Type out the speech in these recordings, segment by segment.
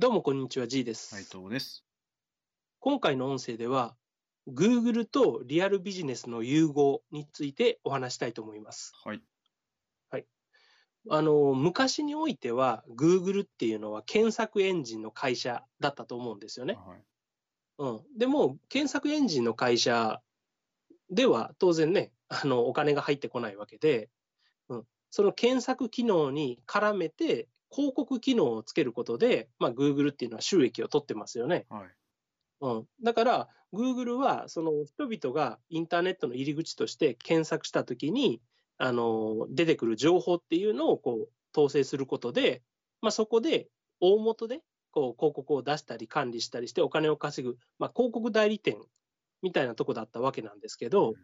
どうもこんにちは、G です。斉藤です。今回の音声では、Google とリアルビジネスの融合についてお話したいと思います。はい。あの、昔においては、Google っていうのは検索エンジンの会社だったと思うんですよね。はい。うん。でも、検索エンジンの会社では当然ね、あの、お金が入ってこないわけで、うん。その検索機能に絡めて、広告機能をつけることで、まあ、Google っていうのは収益を取ってますよね。はい。うん。だから、Google は、その人々がインターネットの入り口として検索したときに、あの、出てくる情報っていうのをこう、統制することで、まあ、そこで、大元で、こう、広告を出したり管理したりしてお金を稼ぐ、まあ、広告代理店みたいなとこだったわけなんですけど、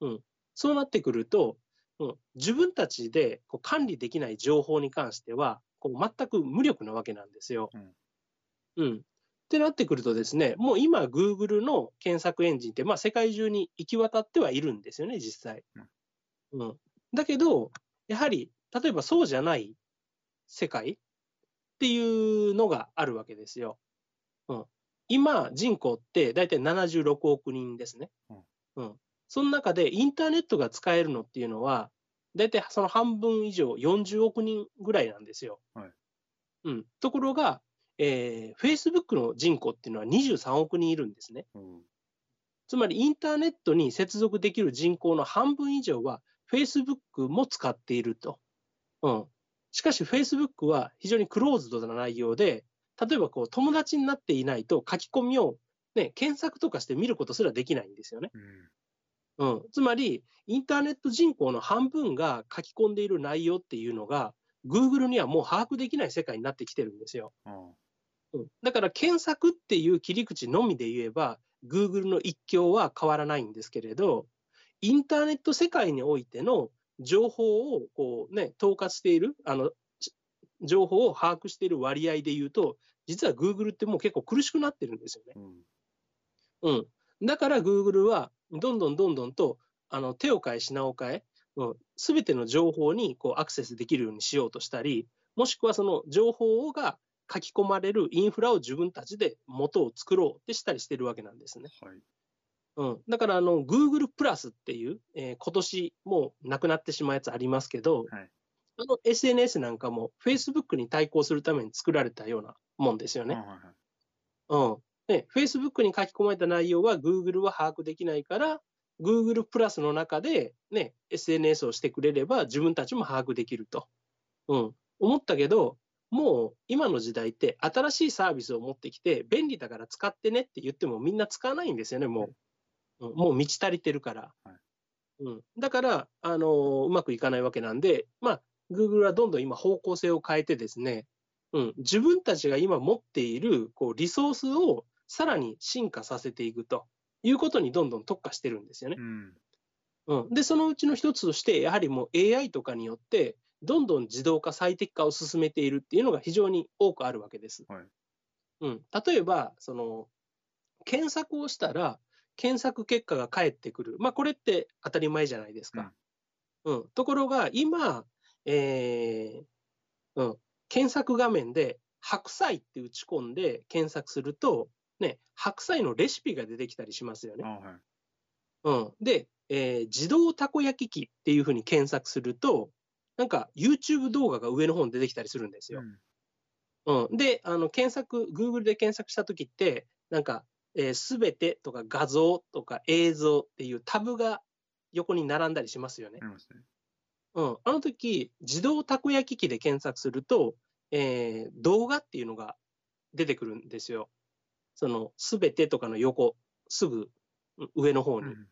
うん。そうなってくると、うん、自分たちでこう管理できない情報に関しては、こう全く無力なわけなんですよ。うん。うん。ってなってくるとですね、もう今、Google の検索エンジンって、まあ、世界中に行き渡ってはいるんですよね、実際。うん。だけど、やはり、例えばそうじゃない世界っていうのがあるわけですよ。うん。今、人口って大体76億人ですね。うん。その中で、インターネットが使えるのっていうのは、大体その半分以上、40億人ぐらいなんですよ。はいうん。ところが、えー、Facebook の人口っていうのは23億人いるんですね。うん。つまりインターネットに接続できる人口の半分以上は Facebook も使っていると。うん。しかし Facebook は非常にクローズドな内容で、例えばこう友達になっていないと書き込みをね、検索とかして見ることすらできないんですよね。うん。うん。つまり、インターネット人口の半分が書き込んでいる内容っていうのが、Google にはもう把握できない世界になってきてるんですよ。うんだから検索っていう切り口のみで言えば、Google の一強は変わらないんですけれど、インターネット世界においての情報をこうね、統括している、あの、し情報を把握している割合で言うと、実は Google ってもう結構苦しくなってるんですよね。うん。うん。だから Google は、どんどんどんどんと、あの、手を変え品を変え、すべての情報にこうアクセスできるようにしようとしたり、もしくはその情報が書き込まれるインフラを自分たちで元を作ろうってしたりしてるわけなんですね。はい。うん。だから、あの、Google プラスっていう、えー今年もうなくなってしまうやつありますけど、はい。あの SNS なんかも Facebook に対抗するために作られたようなもんですよね。あはいはい。うん。で、Facebook に書き込まれた内容は Google は把握できないから、Google プラスの中でね、SNS をしてくれれば自分たちも把握できると。うん。思ったけど、もう今の時代って新しいサービスを持ってきて便利だから使ってねって言ってもみんな使わないんですよね、もう。うんもう満ち足りてるから。はいうん。だから、あのーうまくいかないわけなんで、まあ、Google はどんどん今方向性を変えてですね、うん、自分たちが今持っているこうリソースをさらに進化させていくということにどんどん特化してるんですよね。うん。うん、で、そのうちの一つとして、やはりもう AI とかによって、どんどん自動化、最適化を進めているっていうのが非常に多くあるわけです。はい。うん、例えば、その、検索をしたら、検索結果が返ってくる。まあ、これって当たり前じゃないですか。うん。ところが、今、えーうん、検索画面で、白菜って打ち込んで検索すると、ね、白菜のレシピが出てきたりしますよねあ。はい。うん。で、えー自動たこ焼き器っていうふうに検索すると、なんか YouTube 動画が上の方に出てきたりするんですよ。うん。うん。で、あの、検索、Google で検索したときって、なんか、す、べ、てとか画像とか映像っていうタブが横に並んだりしますよねね。うん。あの時、自動たこ焼き器で検索すると、えー動画っていうのが出てくるんですよ。その、すべてとかの横、すぐうん上の方に。うん。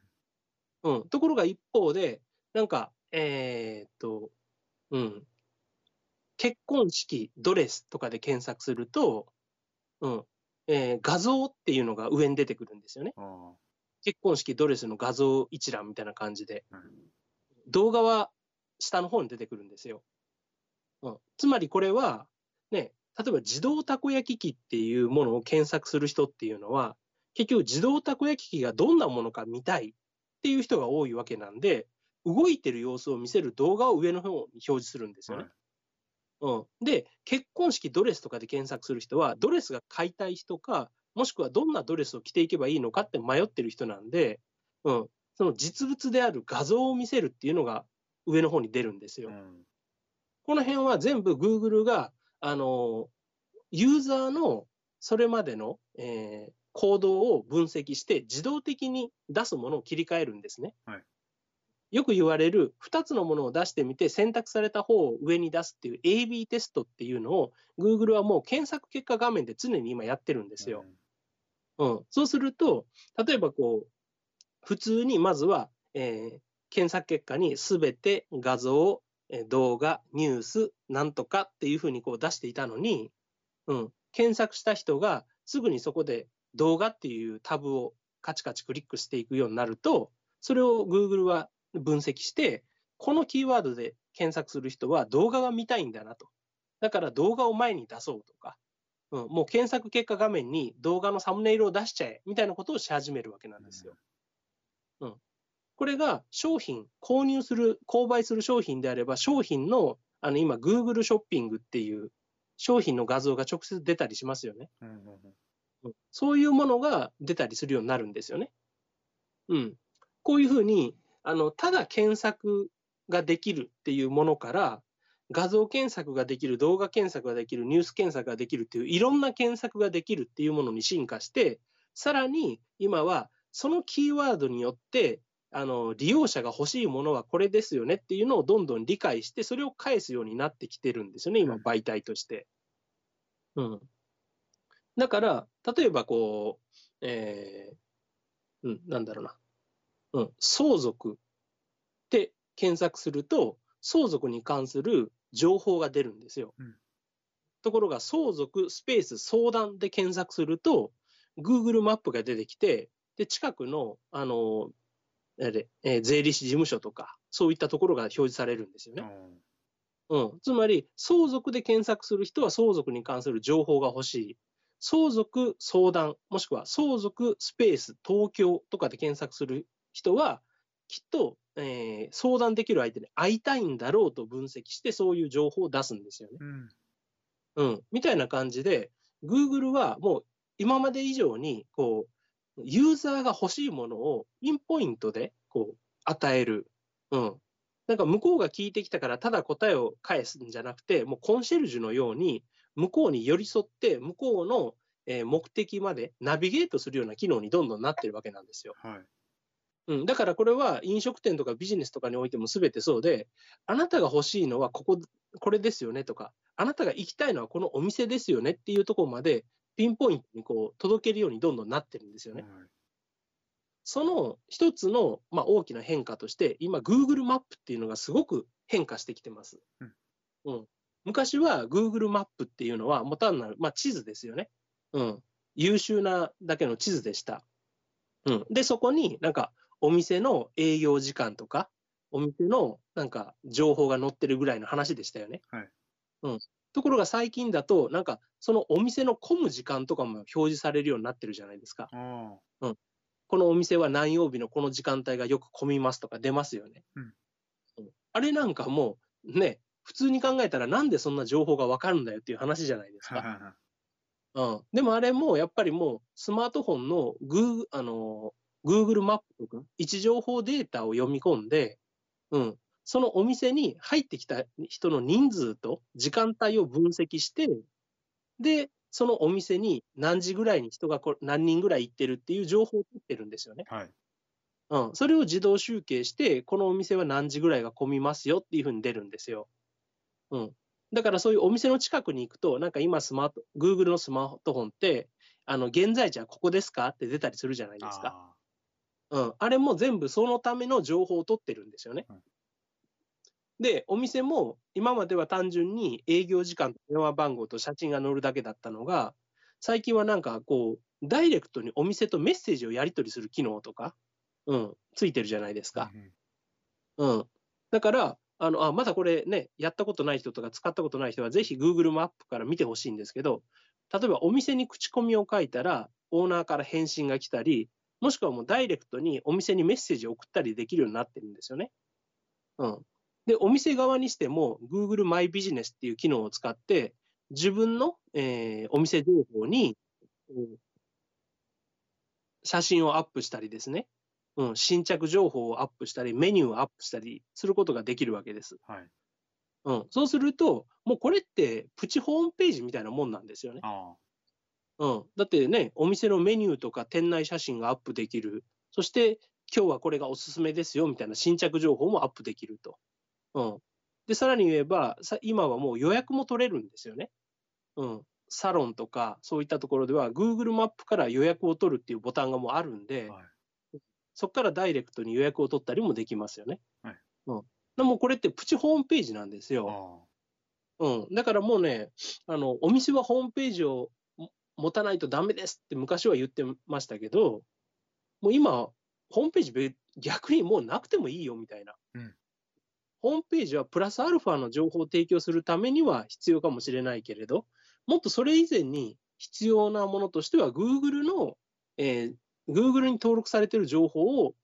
うん。ところが一方で、なんか、えーっと、うん。結婚式、ドレスとかで検索すると、うん。えー画像っていうのが上に出てくるんですよね。あ結婚式、ドレスの画像一覧みたいな感じで。あ。はい。動画は下の方に出てくるんですよ。うん、つまりこれは、ね、例えば自動たこ焼き器っていうものを検索する人っていうのは、結局自動たこ焼き器がどんなものか見たいっていう人が多いわけなんで、動いてる様子を見せる動画を上の方に表示するんですよね。はいうん。で、結婚式ドレスとかで検索する人は、ドレスが買いたい人か、もしくはどんなドレスを着ていけばいいのかって迷ってる人なんで、うん。その実物である画像を見せるっていうのが上の方に出るんですよ。うんこの辺は全部 Google が、あの、ユーザーのそれまでの、えー行動を分析して自動的に出すものを切り替えるんですね。はいよく言われる2つのものを出してみて選択された方を上に出すっていう AB テストっていうのを Google はもう検索結果画面で常に今やってるんですよ。うん、そうすると、例えばこう、普通にまずは、えー検索結果にすべて画像、えー動画、ニュース、なんとかっていうふうにこう出していたのに、うん、検索した人がすぐにそこで動画っていうタブをカチカチクリックしていくようになると、それを Google は分析して、このキーワードで検索する人は動画が見たいんだなと。だから動画を前に出そうとか、うん、もう検索結果画面に動画のサムネイルを出しちゃえみたいなことをし始めるわけなんですよ。うん。これが商品、購入する、購買する商品であれば、商品の、あの今、Google ショッピングっていう商品の画像が直接出たりしますよね。うんうんうんうんそういうものが出たりするようになるんですよね。うん。こういうふうに、あの、ただ検索ができるっていうものから、画像検索ができる、動画検索ができる、ニュース検索ができるっていう、いろんな検索ができるっていうものに進化して、さらに今はそのキーワードによって、あの、利用者が欲しいものはこれですよねっていうのをどんどん理解して、それを返すようになってきてるんですよね、今、うん媒体として。うん。だから、例えばこう、えーうん、なんだろうな。うん、相続って検索すると、相続に関する情報が出るんですよ。うんところが、相続スペース相談で検索すると、Google マップが出てきて、で、近くの、あの、あれえー税理士事務所とか、そういったところが表示されるんですよね。うん、つまり、相続で検索する人は相続に関する情報が欲しい。相続相談、もしくは相続スペース東京とかで検索する人は、きっと、えー相談できる相手に会いたいんだろうと分析して、そういう情報を出すんですよね。うんうん、みたいな感じで、Google はもう今まで以上に、こう、ユーザーが欲しいものをピンポイントで、こう、与える。うん。なんか向こうが聞いてきたから、ただ答えを返すんじゃなくて、もうコンシェルジュのように、向こうに寄り添って、向こうの、えー目的までナビゲートするような機能にどんどんなってるわけなんですよ。はい。うん、だからこれは飲食店とかビジネスとかにおいても全てそうで、あなたが欲しいのはここ、これですよねとか、あなたが行きたいのはこのお店ですよねっていうところまでピンポイントにこう届けるようにどんどんなってるんですよね。はいその一つの、まあ、大きな変化として、今、Google マップっていうのがすごく変化してきてます。うん昔は Google マップっていうのは、もう単なる、まあ、地図ですよね。うん。優秀なだけの地図でした。うん。で、そこになんか、お店の営業時間とか、お店のなんか情報が載ってるぐらいの話でしたよね。はいうん。ところが最近だと、なんか、そのお店の混む時間とかも表示されるようになってるじゃないですか。あこのお店は何曜日のこの時間帯がよく混みますとか出ますよね。うんうんあれなんかもうね、普通に考えたらなんでそんな情報がわかるんだよっていう話じゃないですか。はいはい。うん、でもあれもやっぱりもうスマートフォンのグーあの Google マップとか位置情報データを読み込んで、うん、そのお店に入ってきた人の人数と時間帯を分析して、で、そのお店に何時ぐらいに人がこ何人ぐらい行ってるっていう情報を取ってるんですよね。はい。うん、それを自動集計して、このお店は何時ぐらいが混みますよっていうふうに出るんですよ。うん。だからそういうお店の近くに行くと、なんか今スマート、Google のスマートフォンって、あの、現在地はここですかって出たりするじゃないですか。あうん。あれも全部そのための情報を取ってるんですよね。うんで、お店も今までは単純に営業時間と電話番号と写真が載るだけだったのが、最近はなんかこう、ダイレクトにお店とメッセージをやり取りする機能とか、うん、ついてるじゃないですあ。か。うんうん。だから、あの、あ、まだこれね、やったことない人とか使ったことない人は、ぜひ Google マップから見てほしいんですけど、例えばお店に口コミを書いたら、オーナーから返信が来たり、もしくはもうダイレクトにお店にメッセージを送ったりできるようになってるんですよね。うん。で、お店側にしても、Google マイビジネスっていう機能を使って、自分の、えー、お店情報に、うん、写真をアップしたりですね、うん、新着情報をアップしたり、メニューをアップしたりすることができるわけです。はいうん、そうすると、もうこれってプチホームページみたいなもんなんですよね。うん、だってね、お店のメニューとか店内写真がアップできる。そして、今日はこれがおすすめですよみたいな新着情報もアップできると。うん、で、さらに言えば、さ今はもう予約も取れるんですよね。うん、サロンとかそういったところでは、Google マップから予約を取るっていうボタンがもうあるんで、はい、そこからダイレクトに予約を取ったりもできますよね。はいうん、でもこれってプチホームページなんですよ。うん、だからもうねあの、お店はホームページを持たないとダメですって昔は言ってましたけど、もう今、ホームページ逆にもうなくてもいいよみたいな。うん、ホームページはプラスアルファの情報を提供するためには必要かもしれないけれど、もっとそれ以前に必要なものとしては、Google の、えー、Google に登録されている情報を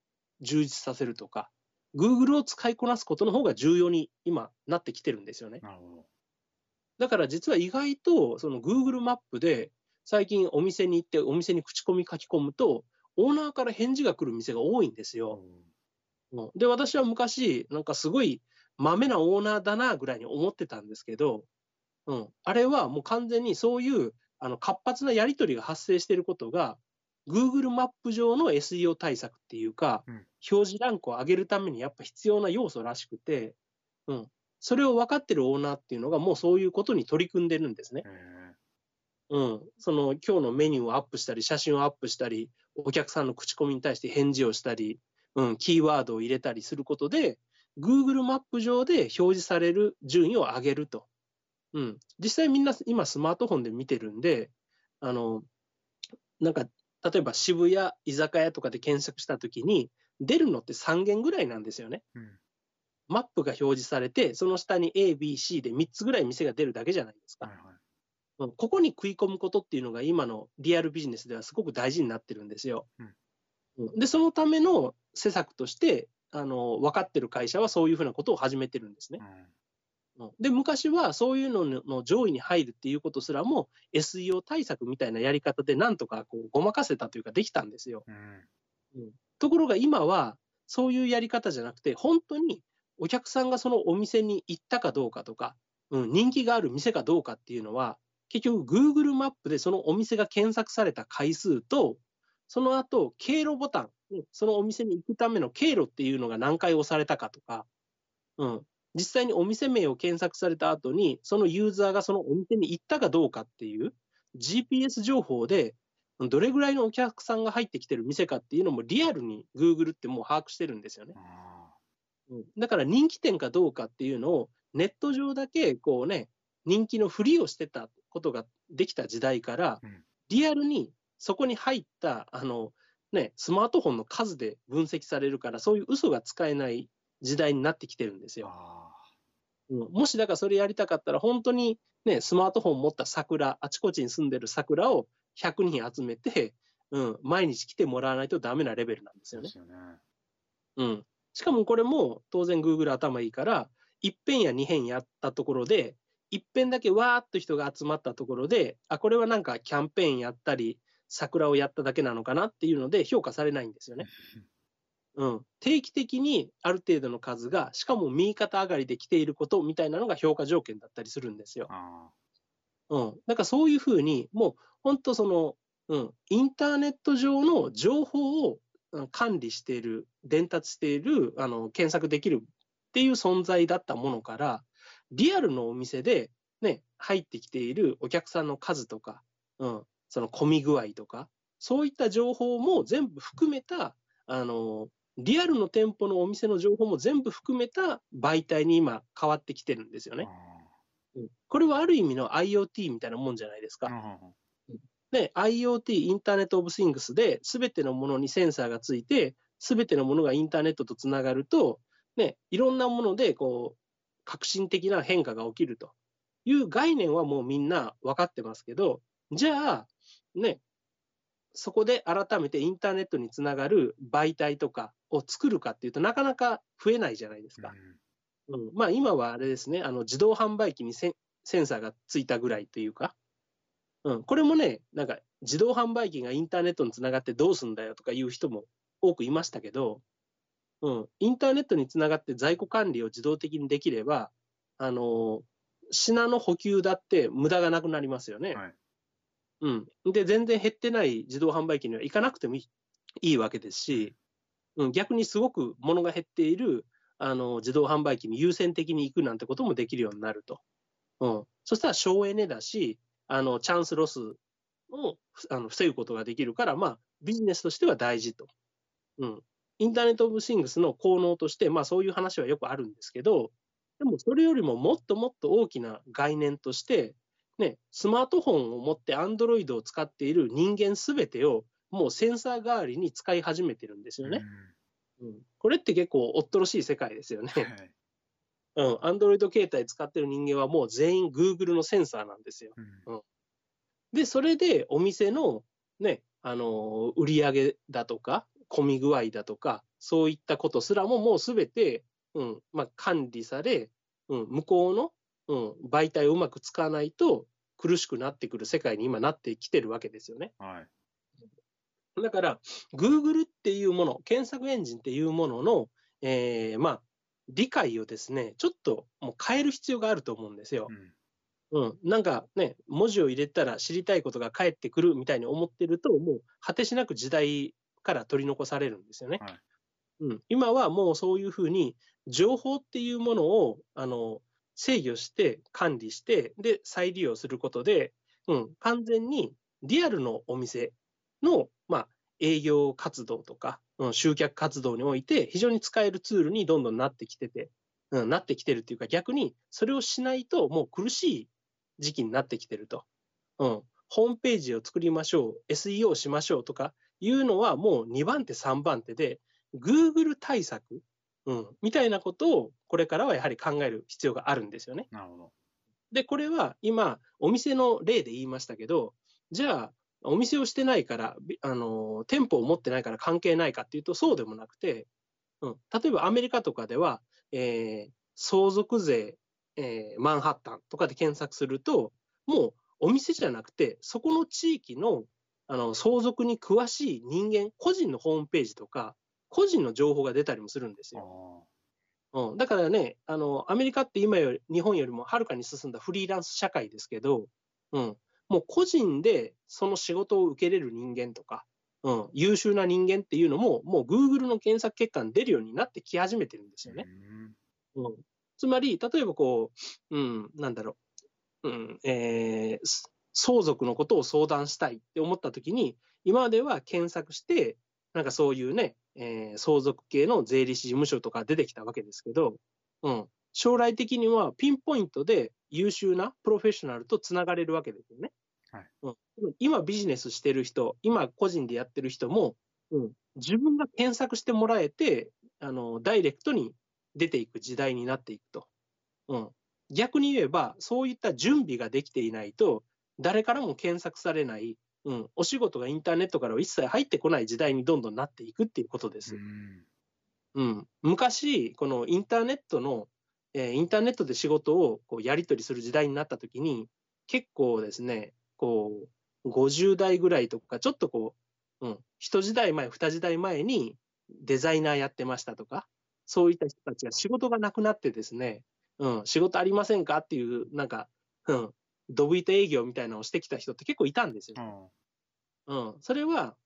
充実させるとか、Google を使いこなすことの方が重要に今なってきてるんですよね。だから実は意外とその Google マップで最近お店に行ってお店に口コミ書き込むとオーナーから返事が来る店が多いんですよ。うん、で私は昔なんかすごいまめなオーナーだなぐらいに思ってたんですけど、うん、あれはもう完全にそういうあの活発なやり取りが発生していることが Google マップ上の SEO 対策っていうか、うん、表示ランクを上げるためにやっぱ必要な要素らしくて、うん、それを分かってるオーナーっていうのがもうそういうことに取り組んでるんですね。うん、その今日のメニューをアップしたり、写真をアップしたり、お客さんの口コミに対して返事をしたり、うん、キーワードを入れたりすることで、Google マップ上で表示される順位を上げると。うん、実際みんな今スマートフォンで見てるんで、あの、なんか例えば渋谷居酒屋とかで検索したときに、出るのって3件ぐらいなんですよね。うん、マップが表示されて、その下に A、B、C で3つぐらい店が出るだけじゃないですか。はいはい、ここに食い込むことっていうのが今のリアルビジネスではすごく大事になってるんですよ。うん、で、そのための施策として、あの分かってる会社はそういうふうなことを始めてるんですね。で、昔はそういうのの上位に入るっていうことすらも SEO 対策みたいなやり方でなんとかこうごまかせたというかできたんですよ。うん、うん、ところが今はそういうやり方じゃなくて本当にお客さんがそのお店に行ったかどうかとか、うん、人気がある店かどうかっていうのは結局 Google マップでそのお店が検索された回数とその後経路ボタンそのお店に行くための経路っていうのが何回押されたかとか、うん、実際にお店名を検索された後に、そのユーザーがそのお店に行ったかどうかっていう GPS 情報で、どれぐらいのお客さんが入ってきてる店かっていうのもリアルに Google ってもう把握してるんですよね。うん、だから人気店かどうかっていうのをネット上だけこうね、人気のふりをしてたことができた時代から、リアルにそこに入ったあの、ね、スマートフォンの数で分析されるから、そういう嘘が使えない時代になってきてるんですよ。うん、もしだからそれやりたかったら、本当にね、スマートフォン持った桜、あちこちに住んでる桜を100人集めて、うん、毎日来てもらわないとダメなレベルなんですよね。よねうん。しかもこれも当然 Google 頭いいから、一遍や二遍やったところで、一遍だけわーっと人が集まったところで、あ、これはなんかキャンペーンやったり、桜をやっただけなのかなっていうので評価されないんですよね。うん、定期的にある程度の数が、しかも右肩上がりで来ていることみたいなのが評価条件だったりするんですよ。うん、だからそういうふうに、もう本当その、うん、インターネット上の情報を管理している、伝達している、あの検索できるっていう存在だったものから、リアルのお店で、ね、入ってきているお客さんの数とか、うん、その混み具合とか、そういった情報も全部含めた、あのリアルの店舗のお店の情報も全部含めた媒体に今変わってきてるんですよね。うん、これはある意味の IoT みたいなもんじゃないですか。で、IoT、インターネット・オブ・シングスで、すべてのものにセンサーがついて、すべてのものがインターネットとつながると、ね、いろんなもので、こう、革新的な変化が起きるという概念はもうみんな分かってますけど、じゃあ、ね、そこで改めてインターネットにつながる媒体とかを作るかっていうとなかなか増えないじゃないですか。うん、まあ今はあれですね、あの自動販売機にセンセンサーがついたぐらいというか、うん、これもね、なんか自動販売機がインターネットにつながってどうすんだよとかいう人も多くいましたけど、うん、インターネットにつながって在庫管理を自動的にできれば、あの品の補給だって無駄がなくなりますよね。はいうん、で、全然減ってない自動販売機には行かなくてもいいわけですし、うん、逆にすごく物が減っているあの自動販売機に優先的に行くなんてこともできるようになると。うん、そしたら省エネだし、あのチャンスロスをあの防ぐことができるから、まあ、ビジネスとしては大事と。うん、インターネット・オブ・シングスの効能として、まあ、そういう話はよくあるんですけど、でもそれよりももっともっと大きな概念として、ね、スマートフォンを持って Android を使っている人間すべてをもうセンサー代わりに使い始めてるんですよね。うん、これって結構おっとろしい世界ですよね。うんはい うん、Android 携帯使ってる人間はもう全員 Google のセンサーなんですよ。うんで、それでお店のね、あのー売り上げだとか、混み具合だとか、そういったことすらももうすべて、うん、まあ、管理され、うん、向こうの、うん、媒体をうまく使わないと苦しくなってくる世界に今なってきてるわけですよね。はいだから、Google っていうもの、検索エンジンっていうものの、えーまあ、理解をですね、ちょっともう変える必要があると思うんですよう。んうん、なんかね、文字を入れたら知りたいことが返ってくるみたいに思ってると、もう果てしなく時代から取り残されるんですよね。はいうん、今はもうそういうふうに、情報っていうものをあの制御して、管理して、で、再利用することで、うん、完全にリアルのお店の、まあ、営業活動とか、うん、集客活動において、非常に使えるツールにどんどんなってきてて、うん、なってきてるっていうか、逆にそれをしないと、もう苦しい時期になってきてると。うん、ホームページを作りましょう、SEO しましょうとかいうのは、もう2番手、3番手で、Google 対策、うん、みたいなことを、これからはやはり考える必要があるんですよね。なるほど。で、これは今、お店の例で言いましたけど、じゃあ、お店をしてないから、びあの店舗を持ってないから関係ないかっていうと、そうでもなくて、うん、例えばアメリカとかでは、えー相続税、えーマンハッタンとかで検索すると、もうお店じゃなくて、そこの地域のあの相続に詳しい人間、個人のホームページとか、個人の情報が出たりもするんですあよ。ー。うん、だからねあの、アメリカって今より、日本よりもはるかに進んだフリーランス社会ですけど、うん、もう個人でその仕事を受けれる人間とか、うん、優秀な人間っていうのも、もう Google の検索結果に出るようになってき始めてるんですよね。うん。うん、つまり、例えばこう、うん、なんだろう、うんえーす相続のことを相談したいって思ったときに、今までは検索して、なんかそういうね、えー相続系の税理士事務所とか出てきたわけですけど、うん、将来的にはピンポイントで優秀なプロフェッショナルとつながれるわけですよね。はい。うん、今ビジネスしてる人、今個人でやってる人も、うん、自分が検索してもらえて、あのダイレクトに出ていく時代になっていくと。うん、逆に言えば、そういった準備ができていないと、誰からも検索されない、うん、お仕事がインターネットからは一切入ってこない時代にどんどんなっていくっていうことです。うん。うん、昔、このインターネットの、えーインターネットで仕事をこうやり取りする時代になったときに、結構ですね、こう、50代ぐらいとか、ちょっとこう、うん、一時代前、二時代前にデザイナーやってましたとか、そういった人たちが仕事がなくなってですね、うん、仕事ありませんか？っていう、なんか、うん、ドブ板営業みたいなのをしてきた人って結構いたんですよ。あうん、それは、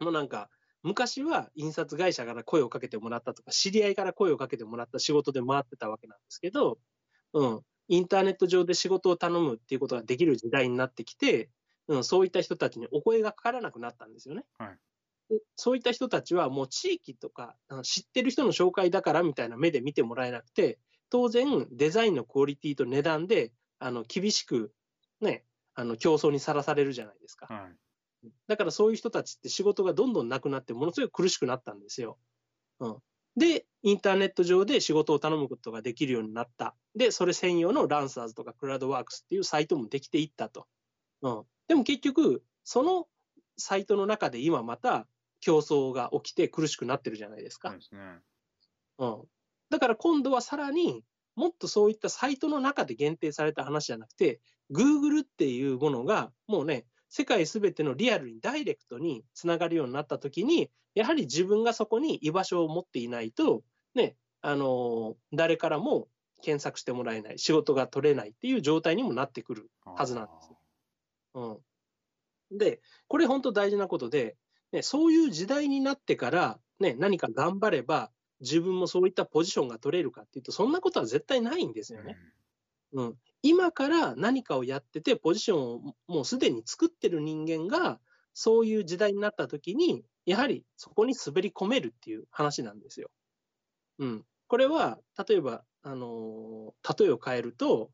もうなんか、昔は印刷会社から声をかけてもらったとか、知り合いから声をかけてもらった仕事で回ってたわけなんですけど、うん、インターネット上で仕事を頼むっていうことができる時代になってきて、うん、そういった人たちにお声がかからなくなったんですよね。はい。でそういった人たちはもう地域とかあ知ってる人の紹介だからみたいな目で見てもらえなくて、当然デザインのクオリティと値段であの厳しく、ね、あの競争にさらされるじゃないですか。あはいだからそういう人たちって仕事がどんどんなくなって、ものすごい苦しくなったんですよ。うん、で、インターネット上で仕事を頼むことができるようになった。で、それ専用のランサーズとかクラウドワークスっていうサイトもできていったと。うん、でも結局、そのサイトの中で今また競争が起きて苦しくなってるじゃないですかそう。ですねうん、だから今度はさらにもっとそういったサイトの中で限定された話じゃなくて、Google っていうものがもうね、世界すべてのリアルにダイレクトにつながるようになったときに、やはり自分がそこに居場所を持っていないと、ね、あの、誰からも検索してもらえない、仕事が取れないっていう状態にもなってくるはずなんです。うん。で、これ本当大事なことで、ね、そういう時代になってから、ね、何か頑張れば、自分もそういったポジションが取れるかっていうと、そんなことは絶対ないんですよね。うん、今から何かをやってて、ポジションをもうすでに作ってる人間が、そういう時代になった時に、やはりそこに滑り込めるっていう話なんですよ。うん。これは、例えば、あのー例えを変えると、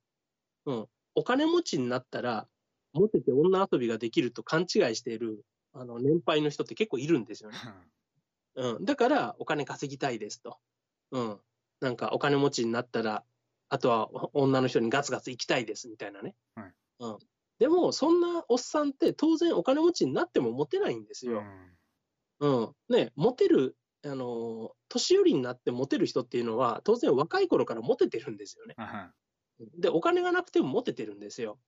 うん、お金持ちになったら、モテて女遊びができると勘違いしている、あの、年配の人って結構いるんですよね。うん。だから、お金稼ぎたいですと。うん。なんか、お金持ちになったら、あとはお女の人にガツガツ行きたいですみたいなね。はいうん。でも、そんなおっさんって当然お金持ちになってもモテないんですよ。うん。ね、モテる、あのー、年寄りになってモテる人っていうのは、当然若い頃からモテてるんですよね。で、お金がなくてもモテてるんですよ。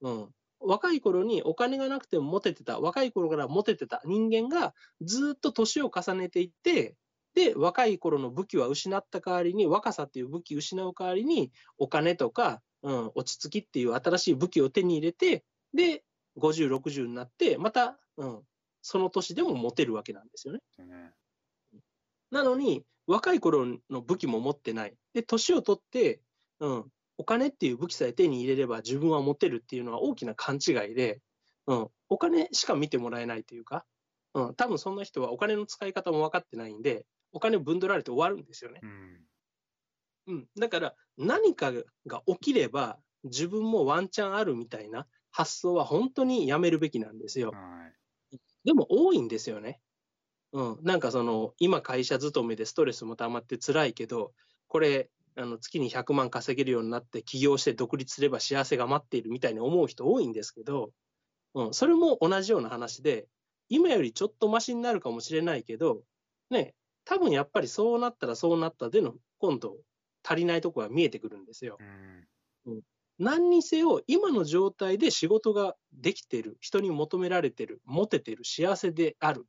うん。若い頃にお金がなくてもモテてた、若い頃からモテてた人間がずっと年を重ねていって、で、若い頃の武器は失った代わりに、若さっていう武器失う代わりに、お金とか、うん、落ち着きっていう新しい武器を手に入れて、で、50、60になって、また、うん、その年でもモテるわけなんですよね。なのに、若い頃の武器も持ってない。で、年を取って、うん、お金っていう武器さえ手に入れれば自分は持てるっていうのは大きな勘違いで、うん、お金しか見てもらえないというか、うん、多分そんな人はお金の使い方も分かってないんで、お金をぶんどられて終わるんですよね。うん、だから何かが起きれば自分もワンチャンあるみたいな発想は本当にやめるべきなんですよ。でも多いんですよね。うん、なんかその今会社勤めでストレスも溜まって辛いけど、これあの月に100万稼げるようになって起業して独立すれば幸せが待っているみたいに思う人多いんですけど、うん、それも同じような話で、今よりちょっとマシになるかもしれないけど、ね、多分やっぱりそうなったらそうなったでの今度足りないところが見えてくるんですよ。うん、何にせよ今の状態で仕事ができてる、人に求められてる、モテてる、幸せである、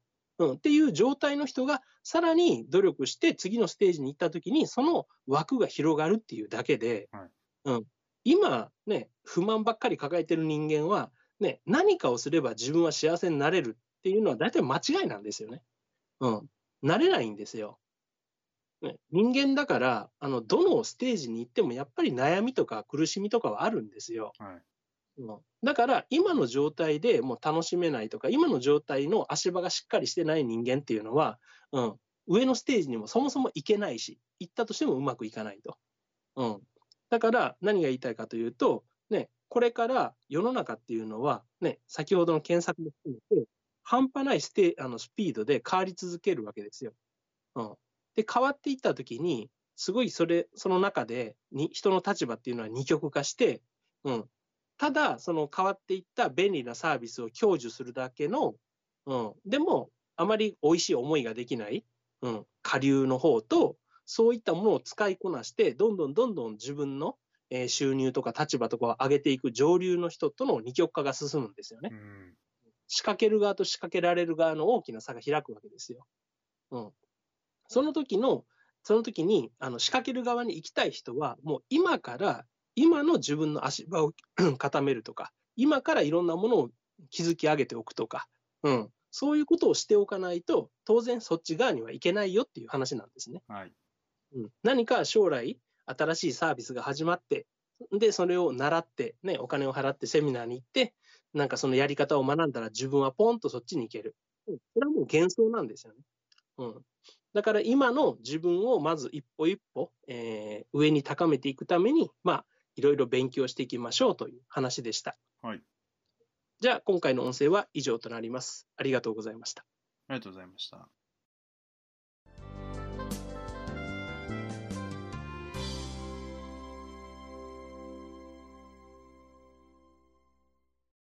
うん、っていう状態の人がさらに努力して次のステージに行った時にその枠が広がるっていうだけで、はいうん、今ね、不満ばっかり抱えてる人間は、ね、何かをすれば自分は幸せになれるっていうのは大体間違いなんですよね。うん。なれないんですよ。ね、人間だから、あの、どのステージに行ってもやっぱり悩みとか苦しみとかはあるんですよ。うんだから、今の状態でもう楽しめないとか、今の状態の足場がしっかりしてない人間っていうのは、うん、上のステージにもそもそも行けないし、行ったとしてもうまくいかないと。うん、だから、何が言いたいかというと、ね、これから世の中っていうのは、ね、先ほどの検索も含めて、半端ないステあのスピードで変わり続けるわけですよ。うん、で、変わっていったときに、すごいそれ、その中でに人の立場っていうのは二極化して、うん、ただ、その変わっていった便利なサービスを享受するだけの、うん、でも、あまり美味しい思いができない、うん、下流の方と、そういったものを使いこなして、どんどんどんどん自分の、えー収入とか立場とかを上げていく上流の人との二極化が進むんですよね。仕掛ける側と仕掛けられる側の大きな差が開くわけですよ。うん。その時の、その時に、あの、仕掛ける側に行きたい人は、もう今から、今の自分の足場を固めるとか、今からいろんなものを築き上げておくとか、うん。そういうことをしておかないと、当然そっち側にはいけないよっていう話なんですね。はい。うん、何か将来、新しいサービスが始まって、で、それを習って、ね、お金を払ってセミナーに行って、なんかそのやり方を学んだら自分はポンとそっちに行ける。うんそれはもう幻想なんですよね。うん。だから今の自分をまず一歩一歩、えー上に高めていくために、まあ、いろいろ勉強していきましょうという話でした。はい。じゃあ、今回の音声は以上となります。ありがとうございました。ありがとうございました。